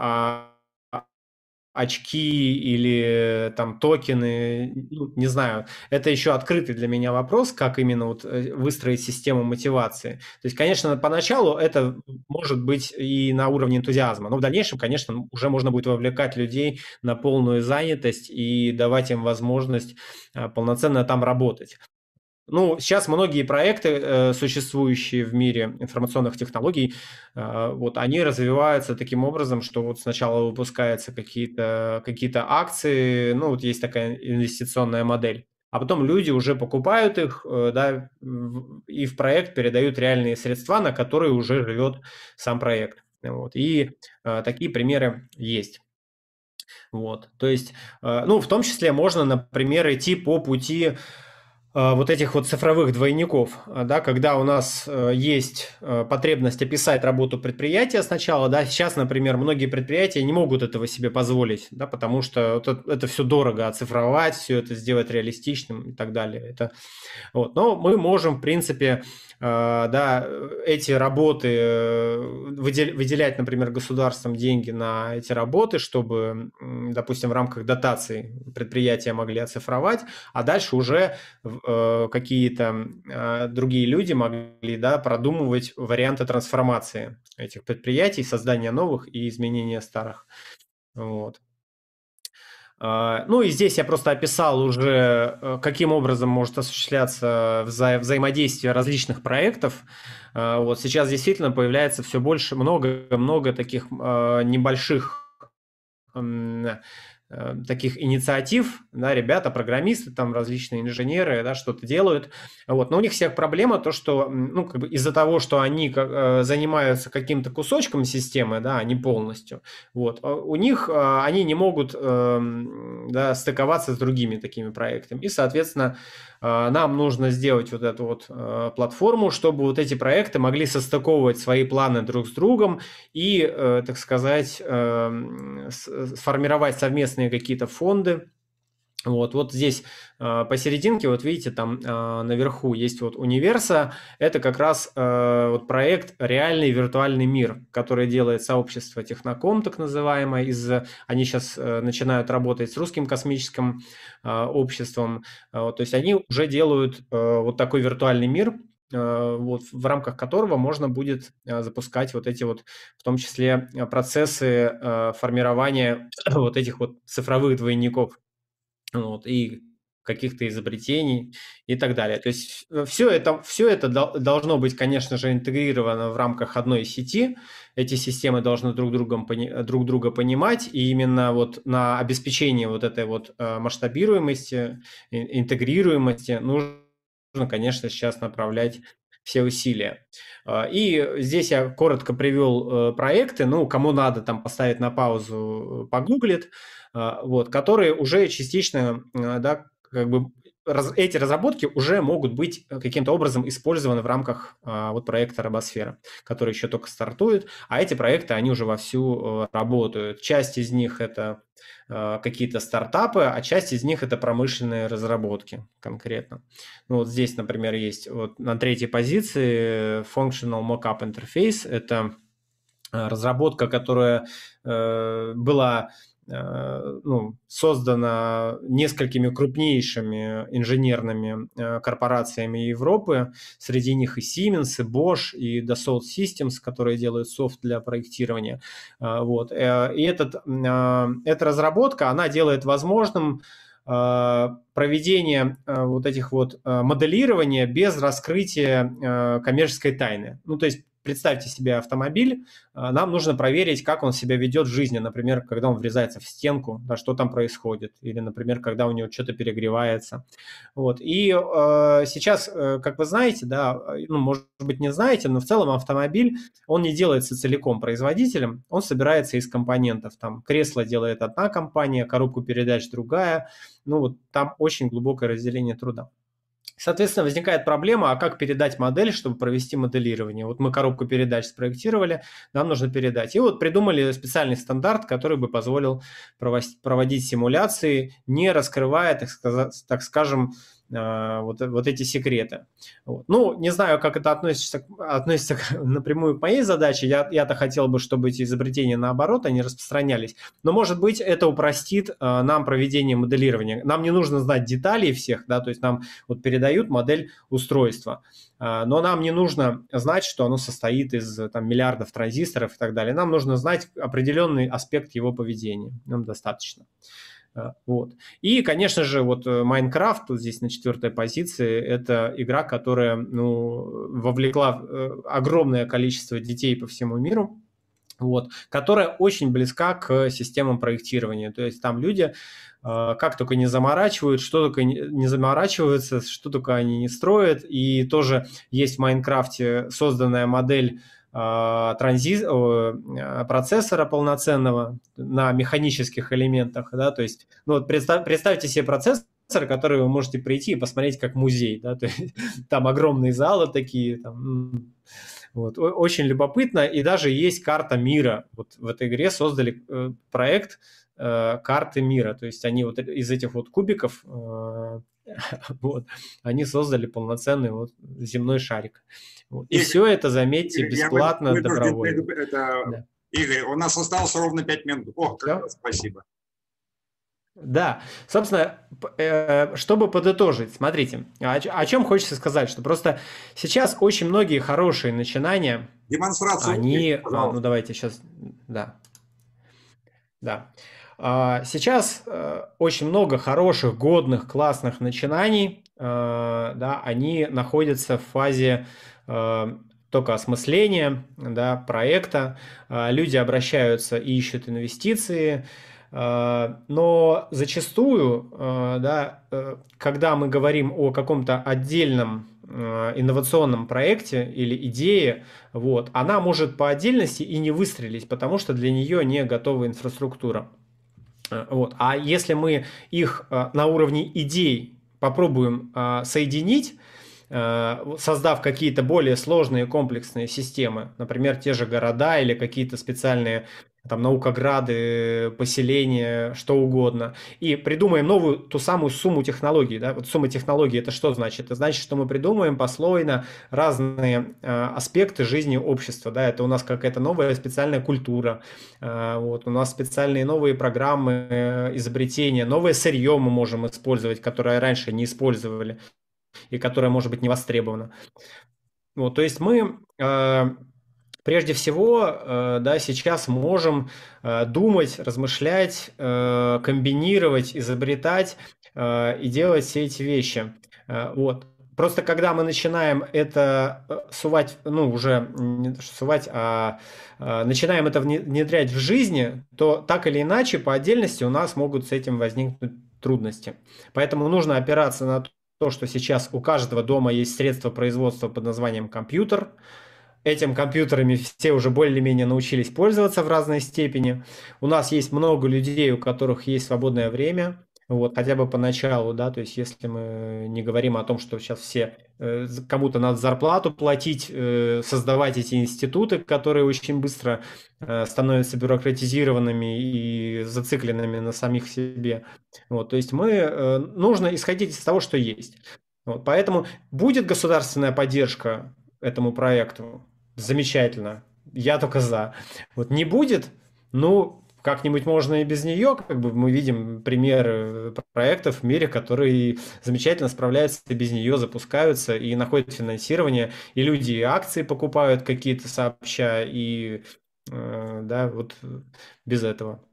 очки или там токены, ну, не знаю. Это еще открытый для меня вопрос, как именно вот э, выстроить систему мотивации. То есть, конечно, поначалу это может быть и на уровне энтузиазма, но в дальнейшем, конечно, уже можно будет вовлекать людей на полную занятость и давать им возможность а, полноценно там работать. Ну, сейчас многие проекты, э, существующие в мире информационных технологий, э, вот они развиваются таким образом, что вот сначала выпускаются какие-то какие акции, ну, вот есть такая инвестиционная модель, а потом люди уже покупают их, э, да, и в проект передают реальные средства, на которые уже живет сам проект. Вот. И такие примеры есть. Вот. То есть, ну, в том числе можно, например, идти по пути вот этих вот цифровых двойников, э, да, когда у нас э, есть потребность описать работу предприятия сначала, да, сейчас, например, многие предприятия не могут этого себе позволить, да, потому что это, это все дорого оцифровать, все это сделать реалистичным и так далее. Это, вот. Но мы можем, в принципе, да, эти работы выделять, например, государством деньги на эти работы, чтобы, допустим, в рамках дотаций предприятия могли оцифровать, а дальше уже э, какие-то э, другие люди могли да, продумывать варианты трансформации этих предприятий, создания новых и изменения старых. Вот. А, ну и здесь я просто описал уже, э, каким образом может осуществляться вза взаимодействие различных проектов. А, вот сейчас действительно появляется все больше, много-много таких а, небольших таких инициатив, да, ребята, программисты, там различные инженеры, да, что-то делают, вот, но у них всех проблема то, что, ну, как бы из-за того, что они э, занимаются каким-то кусочком системы, да, а не полностью, вот, а у них, э, они не могут, э, да, стыковаться с другими такими проектами, и, соответственно, э, нам нужно сделать вот эту вот э, платформу, чтобы вот эти проекты могли состыковывать свои планы друг с другом и, э, так сказать, э, сформировать совместные какие-то фонды. Вот, вот здесь э, посерединке, вот видите, там э, наверху есть вот Универса. Это как раз э, вот проект «Реальный виртуальный мир», который делает сообщество Техноком, так называемое. Из, они сейчас э, начинают работать с русским космическим обществом. То есть они уже делают вот такой виртуальный мир, вот, в рамках которого можно будет запускать вот эти вот, в том числе, процессы формирования вот этих вот цифровых двойников вот, и каких-то изобретений и так далее. То есть все это, все это должно быть, конечно же, интегрировано в рамках одной сети. Эти системы должны друг, другом, друг друга понимать, и именно вот на обеспечение вот этой вот масштабируемости, интегрируемости нужно конечно, сейчас направлять все усилия. А, и здесь я коротко привел э, проекты, ну, кому надо там поставить на паузу, э, погуглит, вот, которые уже частично, э, да, как бы раз, эти разработки уже могут быть каким-то образом использованы в рамках а, вот проекта Робосфера, который еще только стартует, а эти проекты, они уже вовсю работают. Часть из них это Э, какие-то стартапы, а часть из них это промышленные разработки конкретно. Ну, вот здесь, например, есть вот на третьей позиции Functional Mockup Interface. Это э, разработка, которая э, была Э, ну, создана несколькими крупнейшими инженерными э, корпорациями Европы. Среди них и Siemens, и Bosch, и Dassault Systems, которые делают софт для проектирования. Э, вот. И этот, эта разработка, она делает возможным проведение вот этих вот моделирования без раскрытия коммерческой тайны. Ну, то есть представьте себе автомобиль, а, нам нужно проверить, как он себя ведет в жизни, например, когда он врезается в стенку, да, что там происходит, или, например, когда у него что-то перегревается. Вот. И э, сейчас, э, как вы знаете, да, ну, может быть, не знаете, но в целом автомобиль, он не делается целиком производителем, он собирается из компонентов. Там кресло делает одна компания, коробку передач другая, ну вот там очень глубокое разделение труда. Соответственно, возникает проблема, а как передать модель, чтобы провести моделирование. Вот мы коробку передач спроектировали, нам нужно передать. И вот придумали специальный стандарт, который бы позволил проводить симуляции, не раскрывая, так, сказать, так скажем, вот, вот эти секреты. Вот. Ну, не знаю, как это относится, относится напрямую к моей задаче. Я, я-то хотел бы, чтобы эти изобретения наоборот, они распространялись. Но, может быть, это упростит а, нам проведение моделирования. Нам не нужно знать деталей всех, да, то есть нам вот передают модель устройства. А, но нам не нужно знать, что оно состоит из там, миллиардов транзисторов и так далее. Нам нужно знать определенный аспект его поведения. Нам достаточно. А, вот. И, конечно же, вот э, Майнкрафт, тут здесь на четвертой позиции, это игра, которая ну, вовлекла э, огромное количество детей по всему миру, вот, которая очень близка к системам проектирования. То есть там люди как только не заморачивают, что только не заморачиваются, что только они не строят. И тоже есть в Майнкрафте созданная модель а, транзит, а, процессора полноценного на механических элементах, да, то есть, ну вот представь, представьте себе процессор, который вы можете прийти и посмотреть как музей, да, то есть, там огромные залы такие, там, вот, очень любопытно, и даже есть карта мира, вот в этой игре создали э, проект э, карты мира, то есть они вот из этих вот кубиков э, вот, они создали полноценный вот земной шарик. И, и все это, заметьте, бесплатно, я добровольно. Это, да. Игорь, у нас осталось ровно 5 минут. О, как раз, спасибо. Да, собственно, э, чтобы подытожить, смотрите, о чем хочется сказать, что просто сейчас очень многие хорошие начинания, демонстрацию, они, а, ну давайте сейчас, да, да, а, сейчас э, очень много хороших, годных, классных начинаний, э, да, они находятся в фазе только осмысления, да, проекта, люди обращаются и ищут инвестиции, Э, но зачастую, э, да, э, когда мы говорим о каком-то отдельном инновационном проекте или идее, вот, она может по отдельности и не выстрелить, потому что для нее не готова инфраструктура. Вот. А если мы их на уровне идей попробуем соединить, создав какие-то более сложные комплексные системы, например, те же города или какие-то специальные там наукограды, поселения, что угодно, и придумаем новую, ту самую сумму технологий. Да? Вот сумма технологий это что значит? Это значит, что мы придумаем послойно разные э, аспекты жизни общества. Да? Это у нас какая-то новая специальная культура, э, вот, у нас специальные новые программы э, изобретения, новое сырье мы можем использовать, которое раньше не использовали и которое может быть не востребовано. Вот, то есть мы э, прежде всего, э, да, сейчас можем э, думать, размышлять, э, комбинировать, изобретать и делать все эти вещи. Вот. Просто когда мы начинаем это сувать, ну уже не сувать, а начинаем это внедрять в жизни, то так или иначе по отдельности у нас могут с этим возникнуть трудности. Поэтому нужно опираться на то, что сейчас у каждого дома есть средство производства под названием компьютер, Этим компьютерами все уже более-менее научились пользоваться в разной степени. У нас есть много людей, у которых есть свободное время, вот, хотя бы поначалу, да, то есть если мы не говорим о том, что сейчас все, э, кому-то надо зарплату платить, э, создавать эти институты, которые очень быстро э, становятся бюрократизированными и зацикленными на самих себе. Вот, то есть мы, э, нужно исходить из того, что есть. Вот, поэтому будет государственная поддержка этому проекту, замечательно. Я только за. Вот не будет, ну, как-нибудь можно и без нее, как бы мы видим примеры проектов в мире, которые замечательно справляются и без нее, запускаются и находят финансирование, и люди акции покупают какие-то сообща, и э, да, вот без этого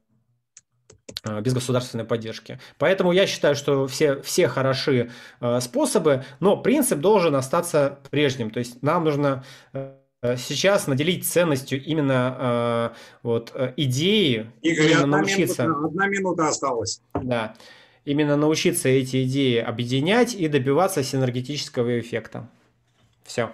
э, без государственной поддержки. Поэтому я считаю, что все, все хороши э, способы, но принцип должен остаться прежним. То есть нам нужно Э, сейчас наделить ценностью именно э, вот э, идеи, Игорь, именно одна научиться. Минута, одна минута осталась. Да, именно научиться эти идеи объединять и добиваться синергетического эффекта. Все.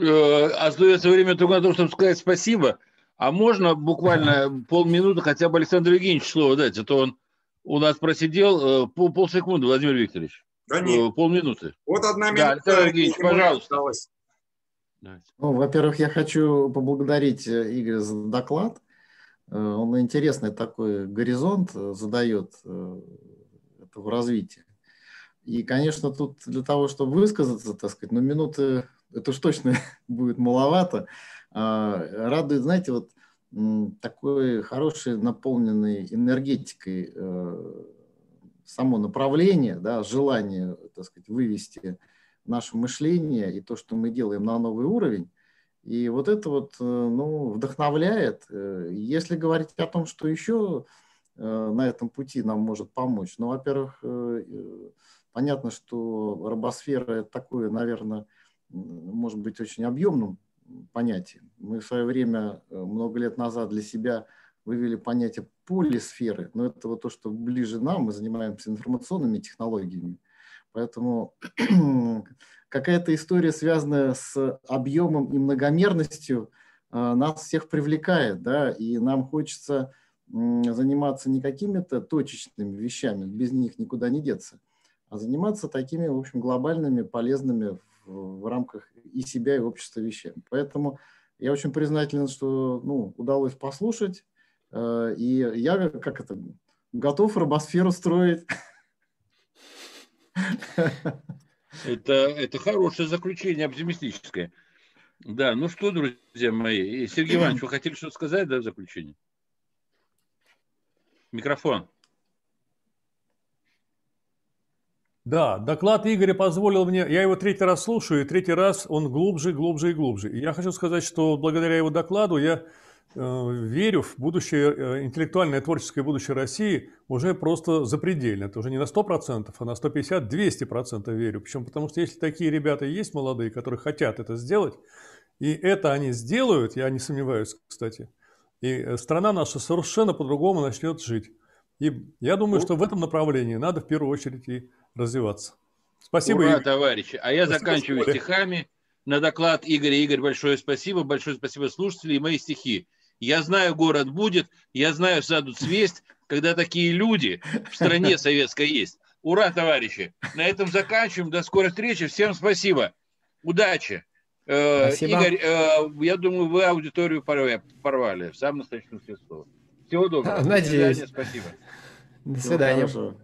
Э, остается время только на то, чтобы сказать спасибо. А можно буквально полминуты хотя бы Александру Евгеньевичу слово дать, а то он у нас просидел пол, полсекунды, Владимир Викторович. Да нет. Полминуты. Вот одна минута. Да, Александр Евгеньевич, пожалуйста. Осталось. Ну, во-первых, я хочу поблагодарить э, Игоря за доклад. Э, он интересный такой горизонт э, задает этого развития. И, конечно, тут для того, чтобы высказаться, так сказать, ну, минуты, это уж точно будет маловато. А, радует, знаете, вот такой хороший, наполненный энергетикой само направление, да, желание, так сказать, вывести наше мышление и то, что мы делаем на новый уровень. И вот это вот э, ну, вдохновляет. Э, если говорить о том, что еще э, на этом пути нам может помочь, ну, во-первых, понятно, что робосфера – это такое, наверное, может быть очень объемным понятием. Мы в свое время, много лет назад для себя вывели понятие полисферы, но это вот то, что ближе нам, мы занимаемся информационными технологиями. Поэтому какая-то история, связанная с объемом и многомерностью, а, нас всех привлекает, да, и нам хочется заниматься не какими-то точечными вещами, без них никуда не деться, а заниматься такими, в общем, глобальными, полезными в, в рамках и себя, и общества вещами. Поэтому я очень признателен, что ну, удалось послушать, э, и я как это готов робосферу строить. Это, это хорошее заключение, оптимистическое. Да, ну что, друзья мои, Сергей Иванович, вы хотели что-то сказать, да, в заключение? Микрофон. Да, доклад Игоря позволил мне, я его третий раз слушаю, и третий раз он глубже, глубже и глубже. И я хочу сказать, что благодаря его докладу я верю в будущее, э, интеллектуальное творческое будущее России уже просто запредельно. Это уже не на 100%, а на 150-200% верю. Причем потому что если такие ребята есть молодые, которые хотят это сделать, и это они сделают, я не сомневаюсь, кстати, и э, страна наша совершенно по-другому начнет жить. И я думаю, что в этом направлении надо в первую очередь и развиваться. Спасибо, Ура, Игорь. товарищи. А я спасибо, заканчиваю стихами на доклад Игоря. Игорь, большое спасибо. Большое спасибо слушателей и мои стихи. Я знаю, город будет, я знаю, садут свесть, когда такие люди в стране советской есть. Ура, товарищи. На этом заканчиваем. До скорой встречи. Всем спасибо. Удачи. Э, спасибо. Игорь, э, я думаю, вы аудиторию порвали в самом настоящем смысле слова. Всего доброго. Надеюсь. До свидания, спасибо. До свидания.